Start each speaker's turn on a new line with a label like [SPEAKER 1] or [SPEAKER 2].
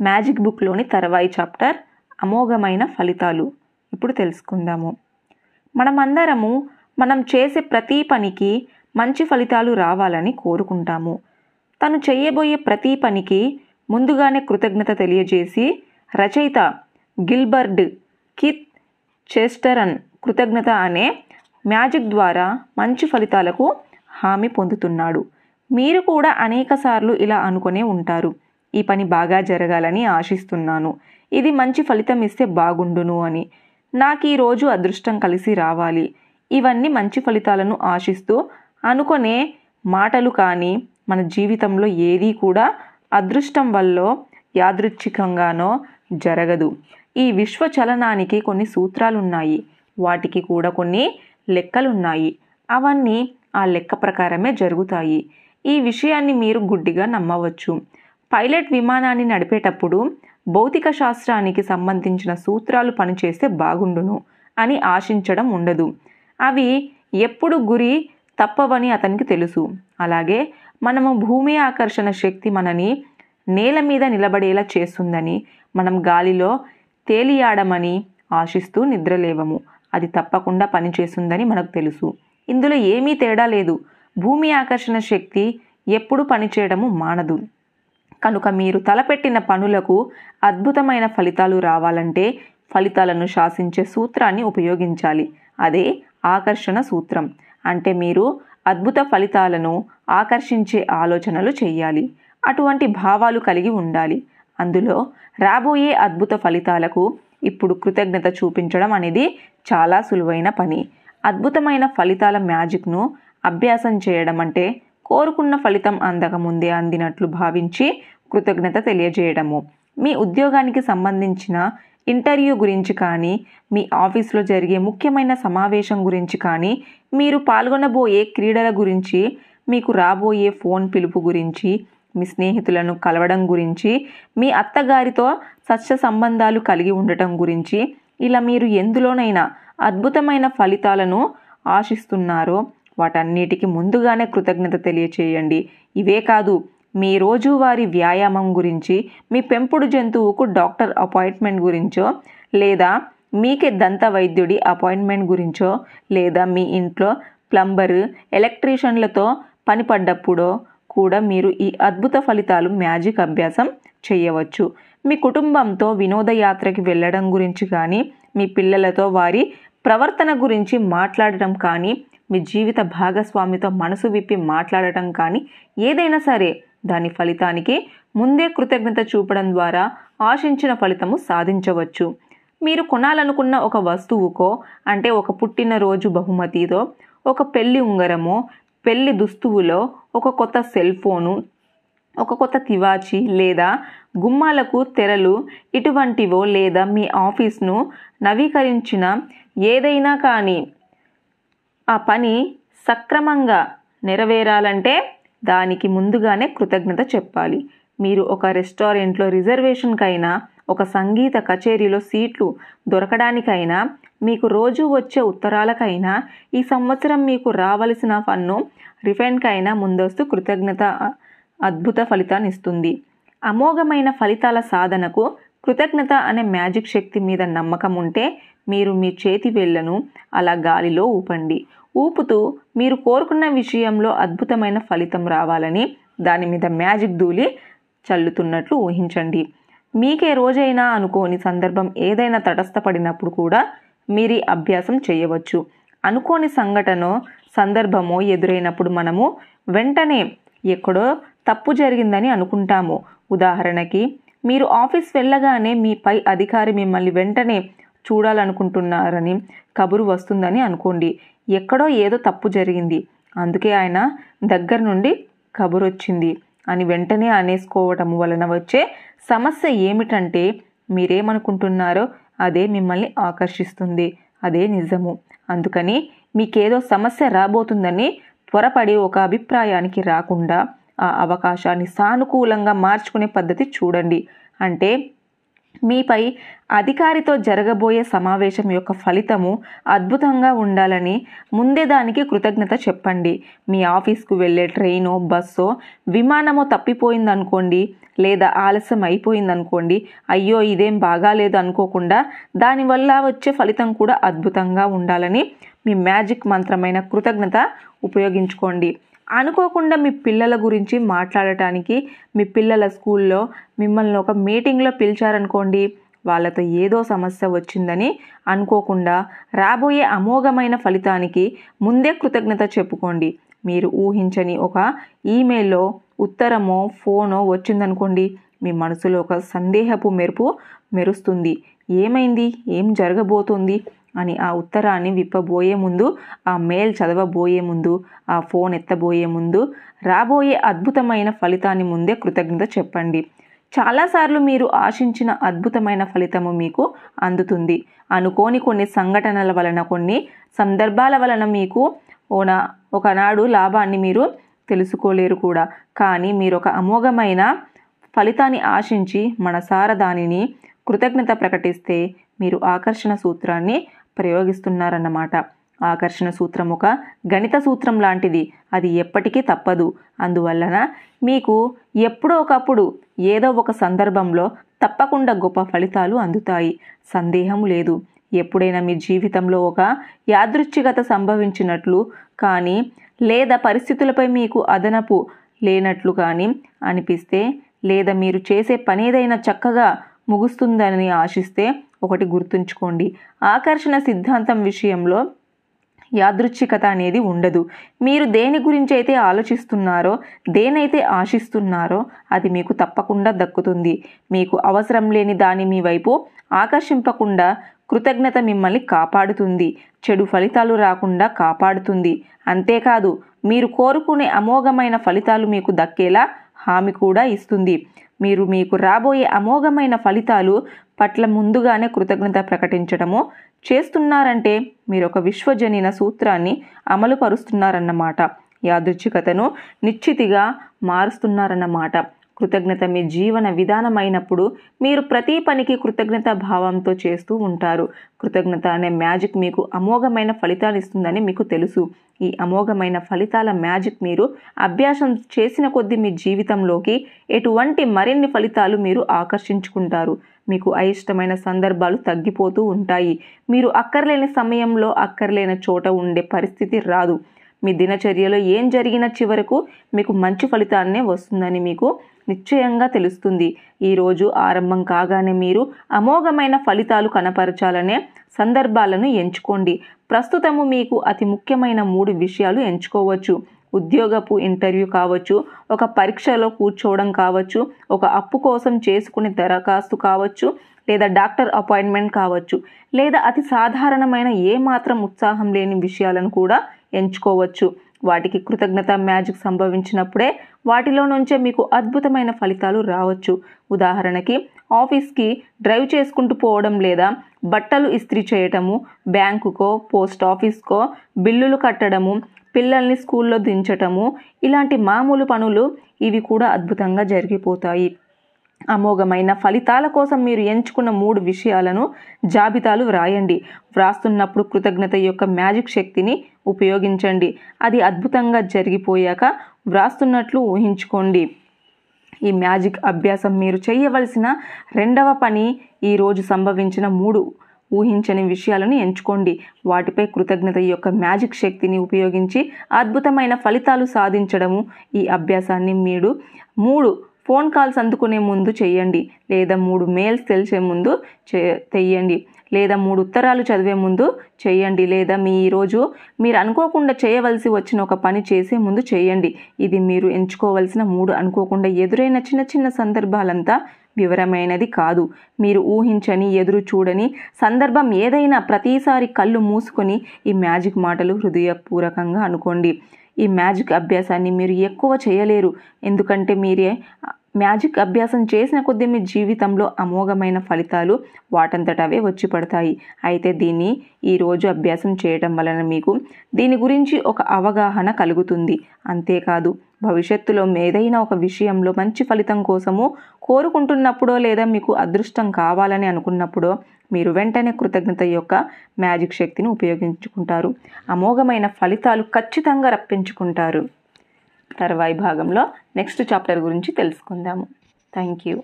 [SPEAKER 1] Magic బుక్లోని తర్వాయి chapter అమోఘమైన ఫలితాలు. ఇప్పుడు తెలుసుకుందాము. మనమందరము మనం చేసే ప్రతి పనికి మంచి ఫలితాలు రావాలని కోరుకుంటాము. తను చేయబోయే ప్రతి పనికి ముందుగానే కృతజ్ఞత తెలియజేసి రచయిత గిల్బర్డ్ కిత్ చెస్టరన్ కృతజ్ఞత అనే మ్యాజిక్ ద్వారా మంచి ఫలితాలకు హామీ పొందుతున్నాడు. మీరు కూడా అనేకసార్లు ఇలా అనుకునే ఉంటారు. ఈ పని బాగా జరగాలని ఆశిస్తున్నాను. ఇది మంచి ఫలితం ఇస్తే బాగుండును అని. నాకు ఈరోజు అదృష్టం కలిసి రావాలి. ఇవన్నీ మంచి ఫలితాలను ఆశిస్తూ అనుకునే మాటలు కానీ మన జీవితంలో ఏదీ కూడా అదృష్టం వల్ల యాదృచ్ఛికంగానో జరగదు. ఈ విశ్వ చలనానికి కొన్ని సూత్రాలు ఉన్నాయి వాటికి కూడా కొన్ని లెక్కలున్నాయి. అవన్నీ ఆ లెక్క ప్రకారమే జరుగుతాయి. ఈ విషయాన్ని మీరు గుడ్డిగా నమ్మవచ్చు. పైలట్ విమానాన్ని నడిపేటప్పుడు భౌతిక శాస్త్రానికి సంబంధించిన సూత్రాలు పనిచేస్తే బాగుండును అని ఆశించడం ఉండదు. అవి ఎప్పుడు గురి తప్పవని అతనికి తెలుసు. అలాగే మనము భూమి ఆకర్షణ శక్తి మనని నేల మీద నిలబడేలా చేస్తుందని మనం గాలిలో తేలియాడమని ఆశిస్తూ నిద్రలేవము. అది తప్పకుండా పనిచేస్తుందని మనకు తెలుసు. ఇందులో ఏమీ తేడా లేదు. భూమి ఆకర్షణ శక్తి ఎప్పుడు పనిచేయడము మానదు. కనుక మీరు తలపెట్టిన పనులకు అద్భుతమైన ఫలితాలు రావాలంటే ఫలితాలను శాసించే సూత్రాన్ని ఉపయోగించాలి. అదే ఆకర్షణ సూత్రం. అంటే మీరు అద్భుత ఫలితాలను ఆకర్షించే ఆలోచనలు చేయాలి. అటువంటి భావాలు కలిగి ఉండాలి. అందులో రాబోయే అద్భుత ఫలితాలకు ఇప్పుడు కృతజ్ఞత చూపించడం అనేది చాలా సులువైన పని. అద్భుతమైన ఫలితాల మ్యాజిక్ను అభ్యాసం చేయడం అంటే కోరుకున్న ఫలితం అందకముందే అందినట్లు భావించి కృతజ్ఞత తెలియజేయడము. మీ ఉద్యోగానికి సంబంధించిన ఇంటర్వ్యూ గురించి కానీ మీ ఆఫీస్లో జరిగే ముఖ్యమైన సమావేశం గురించి కానీ మీరు పాల్గొనబోయే క్రీడల గురించి మీకు రాబోయే ఫోన్ పిలుపు గురించి మీ స్నేహితులను కలవడం గురించి మీ అత్తగారితో సత్య సంబంధాలు కలిగి ఉండటం గురించి ఇలా మీరు ఎందులోనైనా అద్భుతమైన ఫలితాలను ఆశిస్తున్నారో వాటన్నిటికీ ముందుగానే కృతజ్ఞత తెలియచేయండి. ఇవే కాదు మీ రోజువారీ వ్యాయామం గురించి మీ పెంపుడు జంతువుకు డాక్టర్ అపాయింట్మెంట్ గురించో లేదా మీకే దంత వైద్యుడి అపాయింట్మెంట్ గురించో లేదా మీ ఇంట్లో ప్లంబరు ఎలక్ట్రీషియన్లతో పనిపడ్డప్పుడో కూడా మీరు ఈ అద్భుత ఫలితాలు మ్యాజిక్ అభ్యాసం చేయవచ్చు. మీ కుటుంబంతో వినోదయాత్రకి వెళ్ళడం గురించి కానీ మీ పిల్లలతో వారి ప్రవర్తన గురించి మాట్లాడటం కానీ మీ జీవిత భాగస్వామితో మనసు విప్పి మాట్లాడటం కానీ ఏదైనా సరే దాని ఫలితానికి ముందే కృతజ్ఞత చూపడం ద్వారా ఆశించిన ఫలితము సాధించవచ్చు. మీరు కొనాలనుకున్న ఒక వస్తువుకో అంటే ఒక పుట్టినరోజు బహుమతితో ఒక పెళ్ళి ఉంగరమో పెళ్ళి దుస్తువులో ఒక కొత్త సెల్ ఫోను ఒక కొత్త తివాచి లేదా గుమ్మాలకు తెరలు ఇటువంటివో లేదా మీ ఆఫీస్ను నవీకరించిన ఏదైనా కానీ ఆ పని సక్రమంగా నెరవేరాలంటే దానికి ముందుగానే కృతజ్ఞత చెప్పాలి. మీరు ఒక రెస్టారెంట్లో రిజర్వేషన్కైనా ఒక సంగీత కచేరీలో సీట్లు దొరకడానికైనా మీకు రోజు వచ్చే ఉత్తరాలకైనా ఈ సంవత్సరం మీకు రావలసిన పన్ను రిఫండ్కైనా ముందస్తు కృతజ్ఞత అద్భుత ఫలితాన్ని ఇస్తుంది. అమోఘమైన ఫలితాల సాధనకు కృతజ్ఞత అనే మ్యాజిక్ శక్తి మీద నమ్మకం ఉంటే మీరు మీ చేతి వేళ్ళను అలా గాలిలో ఊపండి. ఊపుతూ మీరు కోరుకున్న విషయంలో అద్భుతమైన ఫలితం రావాలని దాని మీద మ్యాజిక్ ధూళి చల్లుతున్నట్లు ఊహించండి. మీకే రోజైనా అనుకోని సందర్భం ఏదైనా తటస్థపడినప్పుడు కూడా మీరు అభ్యాసం చేయవచ్చు. అనుకోని సంఘటన సందర్భమో ఎదురైనప్పుడు మనము వెంటనే ఎక్కడో తప్పు జరిగిందని అనుకుంటాము. ఉదాహరణకి మీరు ఆఫీస్ వెళ్ళగానే మీ పై అధికారి మిమ్మల్ని వెంటనే చూడాలనుకుంటున్నారని కబురు వస్తుందని అనుకోండి. ఎక్కడో ఏదో తప్పు జరిగింది. అందుకే ఆయన దగ్గర నుండి కబురు వచ్చింది అని వెంటనే అనేసుకోవటం వలన వచ్చే సమస్య ఏమిటంటే మీరేమనుకుంటున్నారో అదే మిమ్మల్ని ఆకర్షిస్తుంది. అదే నిజము. అందుకని మీకేదో సమస్య రాబోతుందని త్వరపడి ఒక అభిప్రాయానికి రాకుండా ఆ అవకాశాన్ని సానుకూలంగా మార్చుకునే పద్ధతి చూడండి. అంటే మీపై అధికారితో జరగబోయే సమావేశం యొక్క ఫలితము అద్భుతంగా ఉండాలని ముందే దానికి కృతజ్ఞత చెప్పండి. మీ ఆఫీస్కు వెళ్ళే ట్రైనో బస్సో విమానమో తప్పిపోయిందనుకోండి లేదా ఆలస్యం అయిపోయిందనుకోండి అయ్యో ఇదేం బాగాలేదు అనుకోకుండా దానివల్ల వచ్చే ఫలితం కూడా అద్భుతంగా ఉండాలని మీ మ్యాజిక్ మంత్రమైన కృతజ్ఞత ఉపయోగించుకోండి. అనుకోకుండా మీ పిల్లల గురించి మాట్లాడటానికి మీ పిల్లల స్కూల్లో మిమ్మల్ని ఒక మీటింగ్లో పిలిచారనుకోండి వాళ్ళతో ఏదో సమస్య వచ్చిందని అనుకోకుండా రాబోయే అమోఘమైన ఫలితానికి ముందే కృతజ్ఞత చెప్పుకోండి. మీరు ఊహించని ఒక ఈమెయిల్లో ఉత్తరమో ఫోనో వచ్చిందనుకోండి మీ మనసులో ఒక సందేహపు మెరుపు మెరుస్తుంది. ఏమైంది? ఏం జరగబోతోంది? అని ఆ ఉత్తరాన్ని విప్పబోయే ముందు ఆ మెయిల్ చదవబోయే ముందు ఆ ఫోన్ ఎత్తబోయే ముందు రాబోయే అద్భుతమైన ఫలితాన్ని ముందే కృతజ్ఞత చెప్పండి. చాలాసార్లు మీరు ఆశించిన అద్భుతమైన ఫలితము మీకు అందుతుంది. అనుకోని కొన్ని సంఘటనల వలన కొన్ని సందర్భాల వలన మీకు ఓన ఒకనాడు లాభాన్ని మీరు తెలుసుకోలేరు కూడా. కానీ మీరు ఒక అమోఘమైన ఫలితాన్ని ఆశించి మనసార దానిని కృతజ్ఞత ప్రకటిస్తే మీరు ఆకర్షణ సూత్రాన్ని ప్రయోగిస్తున్నారన్నమాట. ఆకర్షణ సూత్రం ఒక గణిత సూత్రం లాంటిది. అది ఎప్పటికీ తప్పదు. అందువలన మీకు ఎప్పుడో ఒకప్పుడు ఏదో ఒక సందర్భంలో తప్పకుండా గొప్ప ఫలితాలు అందుతాయి. సందేహం లేదు. ఎప్పుడైనా మీ జీవితంలో ఒక యాదృచ్ఛికత సంభవించినట్లు కానీ లేదా పరిస్థితులపై మీకు అదనపు లేనట్లు కానీ అనిపిస్తే లేదా మీరు చేసే పనేదైనా చక్కగా ముగుస్తుందని ఆశిస్తే ఒకటి గుర్తుంచుకోండి. ఆకర్షణ సిద్ధాంతం విషయంలో యాదృచ్ఛికత అనేది ఉండదు. మీరు దేని గురించి అయితే ఆలోచిస్తున్నారో దేనైతే ఆశిస్తున్నారో అది మీకు తప్పకుండా దక్కుతుంది. మీకు అవసరం లేని దాని మీ వైపు ఆకర్షింపకుండా కృతజ్ఞత మిమ్మల్ని కాపాడుతుంది. చెడు ఫలితాలు రాకుండా కాపాడుతుంది. అంతేకాదు మీరు కోరుకునే అమోఘమైన ఫలితాలు మీకు దక్కేలా హామీ కూడా ఇస్తుంది. మీరు మీకు రాబోయే అమోఘమైన ఫలితాలు పట్ల ముందుగానే కృతజ్ఞత ప్రకటించడము చేస్తున్నారంటే మీరు ఒక విశ్వజనీన సూత్రాన్ని అమలుపరుస్తున్నారన్నమాట. యాదృచ్ఛికతను నిశ్చితిగా మారుస్తున్నారన్నమాట. కృతజ్ఞత మీ జీవన విధానమైనప్పుడు మీరు ప్రతి పనికి కృతజ్ఞత భావంతో చేస్తూ ఉంటారు. కృతజ్ఞత అనే మ్యాజిక్ మీకు అమోఘమైన ఫలితాలు ఇస్తుందని మీకు తెలుసు. ఈ అమోఘమైన ఫలితాల మ్యాజిక్ మీరు అభ్యాసం చేసిన కొద్దీ మీ జీవితంలోకి ఎటువంటి మరిన్ని ఫలితాలు మీరు ఆకర్షించుకుంటారు. మీకు అయిష్టమైన సందర్భాలు తగ్గిపోతూ ఉంటాయి. మీరు అక్కర్లేని సమయంలో అక్కర్లేని చోట ఉండే పరిస్థితి రాదు. మీ దినచర్యలో ఏం జరిగిన చివరకు మీకు మంచి ఫలితాన్నే వస్తుందని మీకు నిశ్చయంగా తెలుస్తుంది. ఈరోజు ఆరంభం కాగానే మీరు అమోఘమైన ఫలితాలు కనపరచాలనే సందర్భాలను ఎంచుకోండి. ప్రస్తుతము మీకు అతి ముఖ్యమైన మూడు విషయాలు ఎంచుకోవచ్చు. ఉద్యోగపు ఇంటర్వ్యూ కావచ్చు ఒక పరీక్షలో కూర్చోవడం కావచ్చు ఒక అప్పు కోసం చేసుకునే దరఖాస్తు కావచ్చు లేదా డాక్టర్ అపాయింట్మెంట్ కావచ్చు లేదా అతి సాధారణమైన ఏ మాత్రం ఉత్సాహం లేని విషయాలను కూడా ఎంచుకోవచ్చు. వాటికి కృతజ్ఞత మ్యాజిక్ సంభవించినప్పుడే వాటిలో నుంచే మీకు అద్భుతమైన ఫలితాలు రావచ్చు. ఉదాహరణకి ఆఫీస్కి డ్రైవ్ చేసుకుంటూ పోవడం లేదా బట్టలు ఇస్త్రీ చేయటము బ్యాంకుకో పోస్ట్ ఆఫీస్కో బిల్లులు కట్టడము పిల్లల్ని స్కూల్లో దించటము ఇలాంటి మామూలు పనులు ఇవి కూడా అద్భుతంగా జరిగిపోతాయి. అమోఘమైన ఫలితాల కోసం మీరు ఎంచుకున్న మూడు విషయాలను జాబితాలు వ్రాయండి. వ్రాస్తున్నప్పుడు కృతజ్ఞత యొక్క మ్యాజిక్ శక్తిని ఉపయోగించండి. అది అద్భుతంగా జరిగిపోయాక వ్రాస్తున్నట్లు ఊహించుకోండి. ఈ మ్యాజిక్ అభ్యాసం మీరు చేయవలసిన రెండవ పని ఈరోజు సంభవించిన మూడు ఊహించని విషయాలను ఎంచుకోండి. వాటిపై కృతజ్ఞత యొక్క మ్యాజిక్ శక్తిని ఉపయోగించి అద్భుతమైన ఫలితాలు సాధించడము. ఈ అభ్యాసాన్ని మీరు మూడు ఫోన్ కాల్స్ అందుకునే ముందు చేయండి లేదా మూడు మెయిల్స్ తెలిసే ముందు చే తెయ్యండి. లేదా మూడు ఉత్తరాలు చదివే ముందు చేయండి లేదా మీ ఈరోజు మీరు అనుకోకుండా చేయవలసి వచ్చిన ఒక పని చేసే ముందు చేయండి ఇది మీరు ఎంచుకోవలసిన మూడు అనుకోకుండా ఎదురైన చిన్న చిన్న సందర్భాలంతా వివరమైనది కాదు. మీరు ఊహించని ఎదురు చూడని సందర్భం ఏదైనా ప్రతిసారి కళ్ళు మూసుకొని ఈ మ్యాజిక్ మాటలు హృదయపూర్వకంగా అనుకోండి. ఈ మ్యాజిక్ అభ్యాసాన్ని మీరు ఎక్కువ చేయలేరు. ఎందుకంటే మీరే మ్యాజిక్ అభ్యాసం చేసిన కొద్దీ మీ జీవితంలో అమోఘమైన ఫలితాలు వాటంతట అవే వచ్చి పడతాయి. అయితే దీన్ని ఈరోజు అభ్యాసం చేయటం వలన మీకు దీని గురించి ఒక అవగాహన కలుగుతుంది. అంతేకాదు భవిష్యత్తులో ఏదైనా ఒక విషయంలో మంచి ఫలితం కోసము కోరుకుంటున్నప్పుడో లేదా మీకు అదృష్టం కావాలని అనుకున్నప్పుడో మీరు వెంటనే కృతజ్ఞత యొక్క మ్యాజిక్ శక్తిని ఉపయోగించుకుంటారు. అమోఘమైన ఫలితాలు ఖచ్చితంగా రప్పించుకుంటారు. తర్వాయి భాగంలో నెక్స్ట్ చాప్టర్ గురించి తెలుసుకుందాము. Thank you.